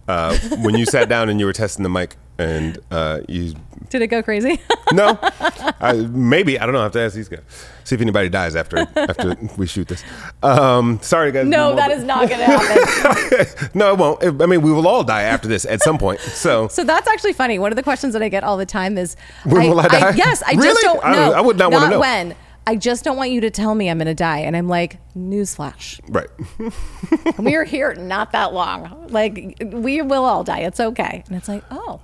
Uh, when you sat down and you were testing the mic, and uh, you Did it go crazy? no, I, maybe I don't know. I have to ask these guys. See if anybody dies after after we shoot this. Um, sorry, guys. no, that is not going to happen. no, it won't. I mean, we will all die after this at some point. So So that's actually funny. One of the questions that I get all the time is, When will I die? yes, I Really? just don't I know. I would not wanna know. when. I just don't want you to tell me I'm going to die. And I'm like, newsflash. right, we are here not that long. Like, we will all die. It's okay. And it's like, oh,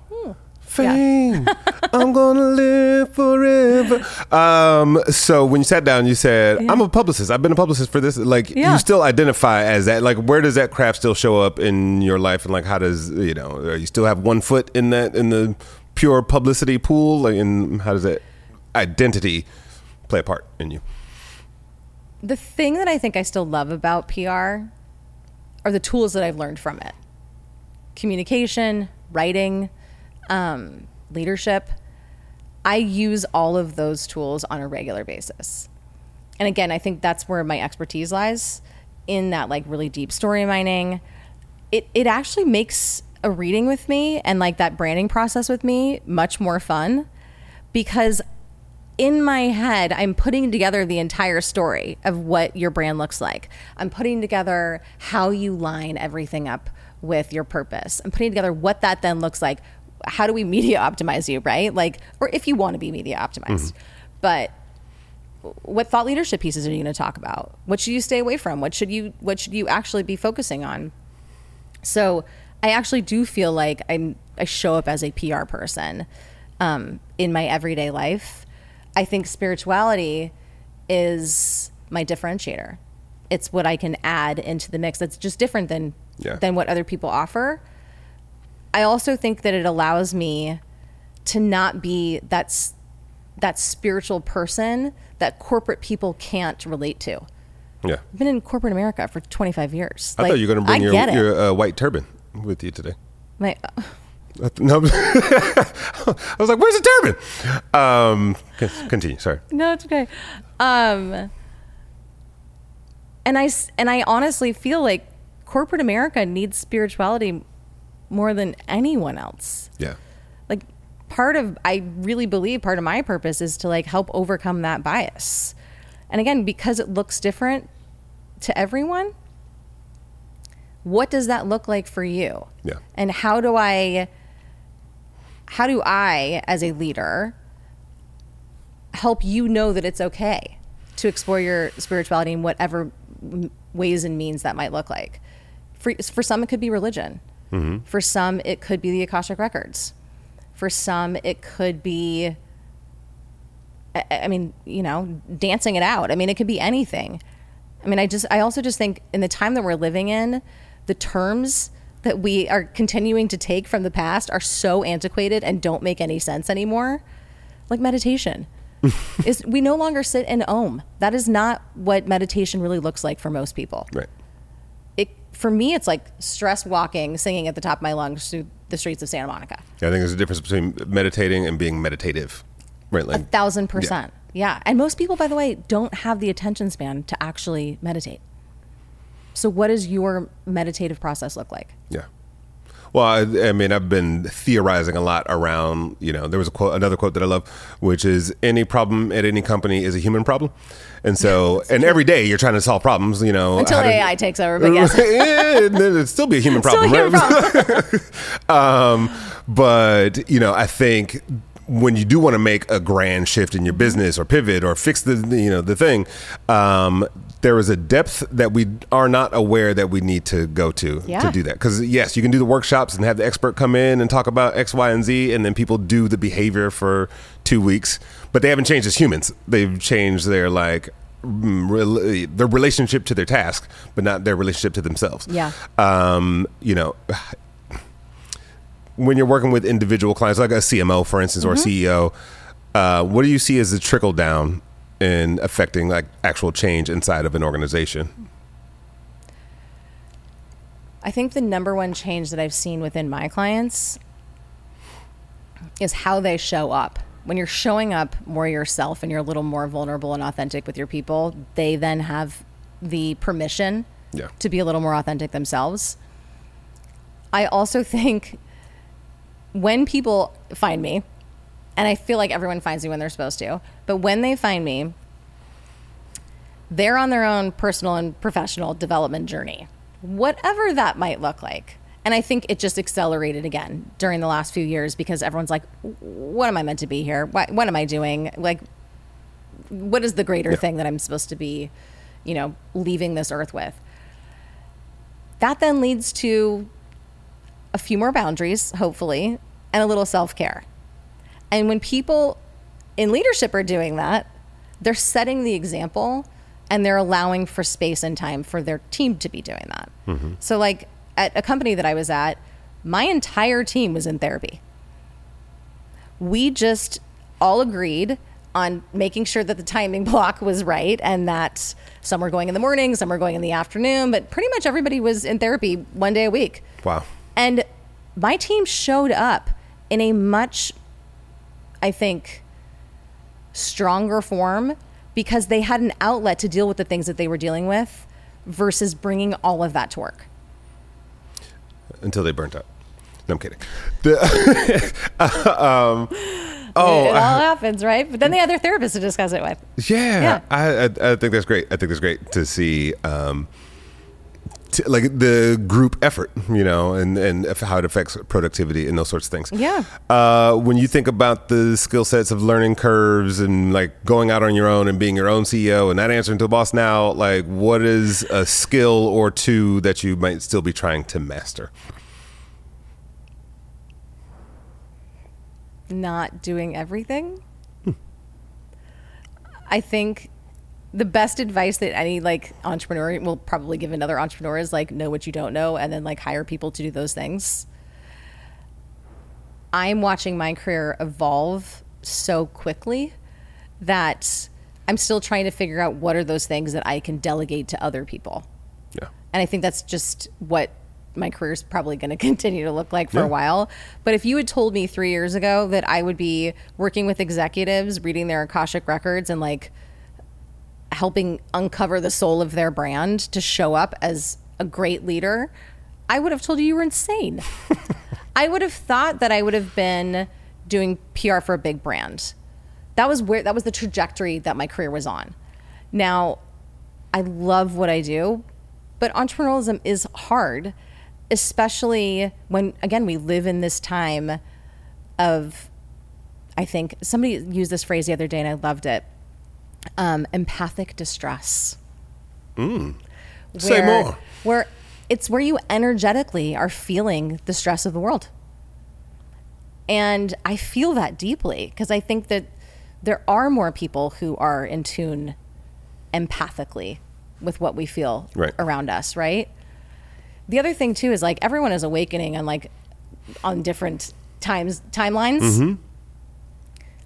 fame. I'm gonna live forever. Um, so when you sat down, you said, "I'm a publicist. I've been a publicist for this." Like, Yeah. you still identify as that. Like, where does that craft still show up in your life? And like, how does you know? You still have one foot in that in the pure publicity pool. Like, and how does that identity play a part in you? the thing that I think I still love about PR are the tools that I've learned from it communication, writing, um, leadership. I use all of those tools on a regular basis. And again, I think that's where my expertise lies in that like really deep story mining. It it actually makes a reading with me and like that branding process with me much more fun because in my head, I'm putting together the entire story of what your brand looks like. I'm putting together how you line everything up with your purpose. I'm putting together what that then looks like. How do we media optimize you, right? Like, or if you want to be media optimized. But what thought leadership pieces are you going to talk about? What should you stay away from? What should you what should you actually be focusing on? So I actually do feel like I'm I show up as a PR person um, in my everyday life. I think spirituality is my differentiator. It's what I can add into the mix. That's just different than Yeah. than what other people offer. I also think that it allows me to not be that's that spiritual person that corporate people can't relate to. Yeah, I've been in corporate America for 25 years. I thought you were gonna bring I your your uh, white turban with you today. My, Uh, No, I was like, "Where's the turban?" Um, continue. Sorry. no, it's okay. Um, and I and I honestly feel like corporate America needs spirituality more than anyone else. Yeah. Like part of I really believe part of my purpose is to like help overcome that bias. And again, because it looks different to everyone, what does that look like for you? Yeah. And how do I how do I as a leader help you know that it's okay to explore your spirituality in whatever ways and means that might look like? For for some it could be religion. Mm-hmm. For some it could be the Akashic records. For some it could be I- I mean, you know, dancing it out. I mean, it could be anything. I mean, I just, I also just think in the time that we're living in, the terms that we are continuing to take from the past are so antiquated and don't make any sense anymore. Like meditation. is we no longer sit in om. That is not what meditation really looks like for most people. Right. It for me, it's like stress walking, singing at the top of my lungs through the streets of Santa Monica. I think there's a difference between meditating and being meditative. Right. Like, thousand percent. Yeah. And most people, by the way, don't have the attention span to actually meditate. So, what does your meditative process look like? yeah. Well, I, I mean, I've been theorizing a lot around. You know, there was a quote, another quote that I love, which is any problem at any company is a human problem, and so and every day you're trying to solve problems. You know, Until to- AI takes over, but yes. yeah, then it'd still be a human problem, human right? um, but you know, I think when you do want to make a grand shift in your business or pivot or fix the you know the thing, um, there is a depth that we are not aware that we need to go to Yeah. to do that. Because yes, you can do the workshops and have the expert come in and talk about X, Y, and Z, and then people do the behavior for two weeks, but they haven't changed as humans. They've changed their like. mm, Their relationship to their task, but not their relationship to themselves Yeah. um, you know, when you're working with individual clients, like a CMO, for instance, or a CEO, uh, what do you see as the trickle down in affecting like actual change inside of an organization? I think the number one change that I've seen within my clients is how they show up. When you're showing up more yourself and you're a little more vulnerable and authentic with your people, they then have the permission Yeah. to be a little more authentic themselves. I also think when people find me, and I feel like everyone finds me when they're supposed to, but when they find me, they're on their own personal and professional development journey, whatever that might look like. And I think it just accelerated again during the last few years because everyone's like, what am I meant to be here? What, what am I doing? Like, what is the greater thing that I'm supposed to be, you know, leaving this earth with? That then leads to a few more boundaries, hopefully, and a little self care. And when people in leadership are doing that, they're setting the example and they're allowing for space and time for their team to be doing that. Mm-hmm. So, like at a company that I was at, my entire team was in therapy. We just all agreed on making sure that the timing block was right and that some were going in the morning, some were going in the afternoon, but pretty much everybody was in therapy one day a week. Wow. And my team showed up in a much, I think, stronger form because they had an outlet to deal with the things that they were dealing with versus bringing all of that to work. Until they burnt out. No, I'm kidding. The- um, oh, it all happens, right? But then they had their therapist to discuss it with. Yeah, Yeah. I, I I think that's great. I think that's great to see, um, t- like the group effort, you know, and and how it affects productivity and those sorts of things. Yeah. Uh, when you think about the skill sets of learning curves and like going out on your own and being your own CEO and not answering to a boss now, like what is a skill or two that you might still be trying to master? not doing everything. I think the best advice that any like entrepreneur will probably give another entrepreneur is like know what you don't know and then like hire people to do those things. I'm watching my career evolve so quickly that I'm still trying to figure out what are those things that I can delegate to other people. Yeah. And I think that's just what my career is probably going to continue to look like for a while. But if you had told me three years ago that I would be working with executives, reading their Akashic records, and like helping uncover the soul of their brand to show up as a great leader, I would have told you you were insane. I would have thought that I would have been doing PR for a big brand. That was where that was the trajectory that my career was on. Now, I love what I do, but entrepreneurialism is hard, especially when again we live in this time of I think somebody used this phrase the other day and I loved it. Um, empathic distress. Say Where- more. Where it's where you energetically are feeling the stress of the world. And I feel that deeply because I think that there are more people who are in tune empathically with what we feel Right. around us, right? The other thing too is like everyone is awakening on like on different times timelines.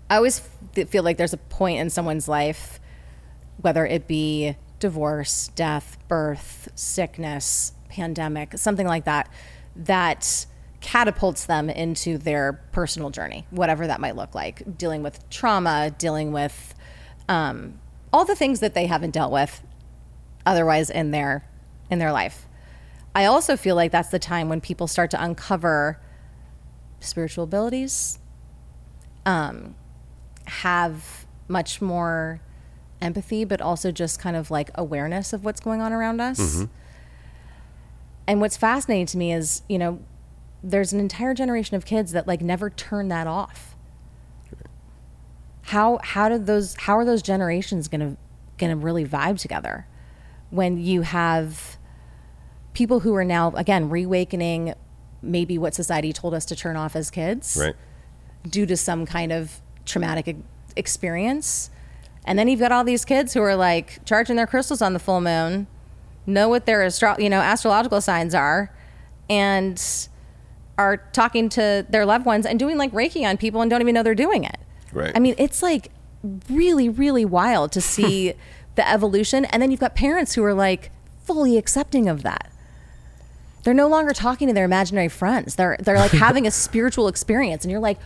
I always feel like there's a point in someone's life, whether it be divorce, death, birth, sickness, pandemic, something like that, that catapults them into their personal journey, whatever that might look like, dealing with trauma, dealing with um, all the things that they haven't dealt with otherwise in their in their life. I also feel like that's the time when people start to uncover spiritual abilities, um, have much more empathy, but also just kind of like awareness of what's going on around us. Mm-hmm. And what's fascinating to me is, you know, there's an entire generation of kids that like never turn that off. How how did those how are those generations gonna gonna really vibe together when you have people who are now again reawakening maybe what society told us to turn off as kids Right. due to some kind of traumatic experience. And then you've got all these kids who are like charging their crystals on the full moon, know what their astro- you know astrological signs are, and are talking to their loved ones and doing like Reiki on people and don't even know they're doing it. Right. I mean, it's like really, really wild to see the evolution. And then you've got parents who are like fully accepting of that. They're no longer talking to their imaginary friends. They're they're like having a spiritual experience, and you're like,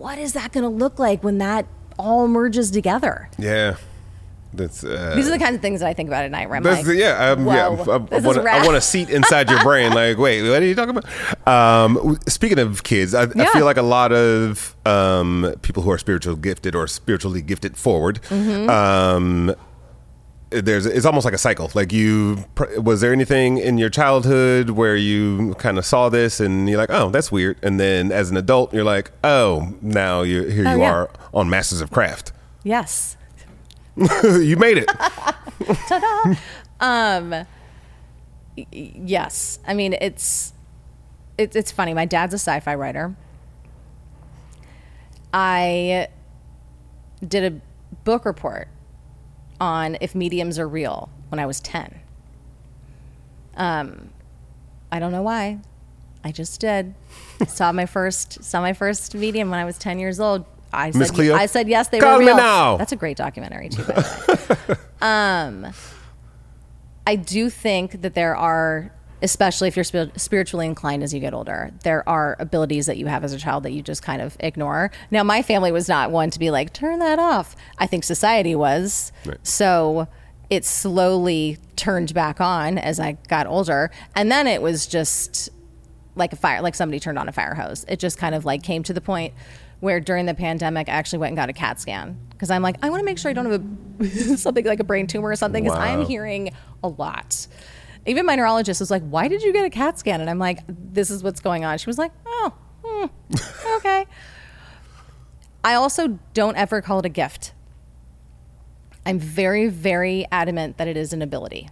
what is that going to look like when that all merges together? Yeah. That's uh, These are the kinds of things that I think about at night. Where I'm like, the, yeah, um, yeah. I, I, want, rad. I want a seat inside your brain. Like, wait, what are you talking about? Um, speaking of kids, I, I feel like a lot of um, people who are spiritual gifted or spiritually gifted forward. Mm-hmm. Um, there's it's almost like a cycle. Like you, was there anything in your childhood where you kind of saw this and you're like, oh, that's weird, and then as an adult, you're like, oh, now you here Oh, you yeah. are on Masters of Craft. yes. you made it. y- yes i mean it's it's it's funny my dad's a sci-fi writer i did a book report on if mediums are real when i was 10 um i don't know why i just did saw my first saw my first medium when i was 10 years old i said Cleo? i said yes they Call were me real now. that's a great documentary too by the way. I do think that there are, especially if you're spir- spiritually inclined as you get older, there are abilities that you have as a child that you just kind of ignore. Now, my family was not one to be like, turn that off. I think society was. Right. So it slowly turned back on as I got older. And then it was just like a fire, like somebody turned on a fire hose. It just kind of like came to the point where during the pandemic, I actually went and got a CAT scan because I'm like, I want to make sure I don't have a something like a brain tumor or something because I'm hearing a lot. Even my neurologist was like, "Why did you get a CAT scan?" And I'm like, "This is what's going on." She was like, "Oh, hmm, okay." I also don't ever call it a gift. I'm very, very adamant that it is an ability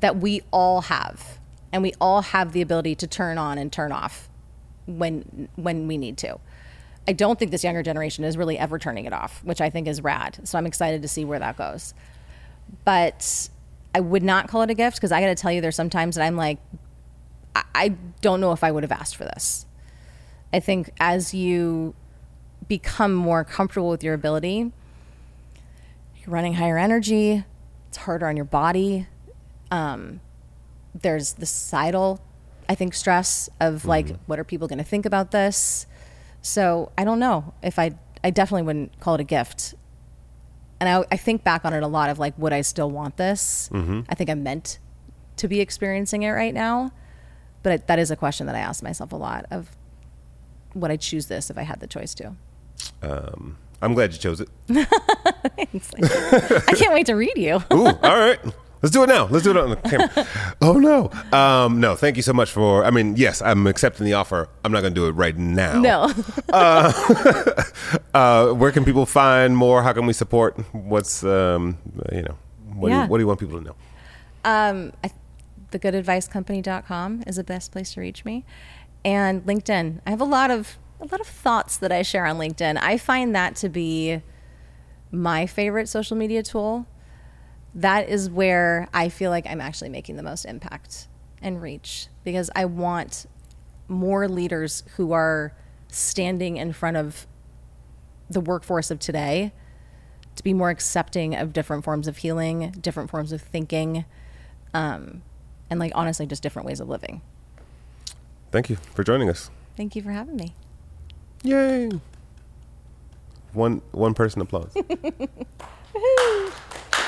that we all have, and we all have the ability to turn on and turn off when when we need to. I don't think this younger generation is really ever turning it off, which I think is rad. So I'm excited to see where that goes. But I would not call it a gift because I got to tell you, there's sometimes that I'm like, I, I don't know if I would have asked for this. I think as you become more comfortable with your ability, you're running higher energy, it's harder on your body. Um, there's the societal, I think, stress of like, what are people going to think about this? So I don't know if I, I definitely wouldn't call it a gift. And I, I think back on it a lot of like, would I still want this? I think I'm meant to be experiencing it right now. But it, that is a question that I ask myself a lot of would I choose this if I had the choice to? Um, I'm glad you chose it. I can't wait to read you. Ooh, all right. Let's do it now. Let's do it on the camera. Oh no, um, no. Thank you so much for. I mean, yes, I'm accepting the offer. I'm not going to do it right now. No. Uh, where can people find more? How can we support? What's um, you know? What, do Yeah. you, what do you want people to know? um, I, thegoodadvicecompany.com is the best place to reach me. And LinkedIn. I have a lot of a lot of thoughts that I share on LinkedIn. I find that to be my favorite social media tool. That is where I feel like I'm actually making the most impact and reach because I want more leaders who are standing in front of the workforce of today to be more accepting of different forms of healing, different forms of thinking, um, and like honestly, just different ways of living. Thank you for joining us. Thank you for having me. Yay! One one person applause.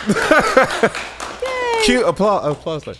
Cute applause. Applause. Like.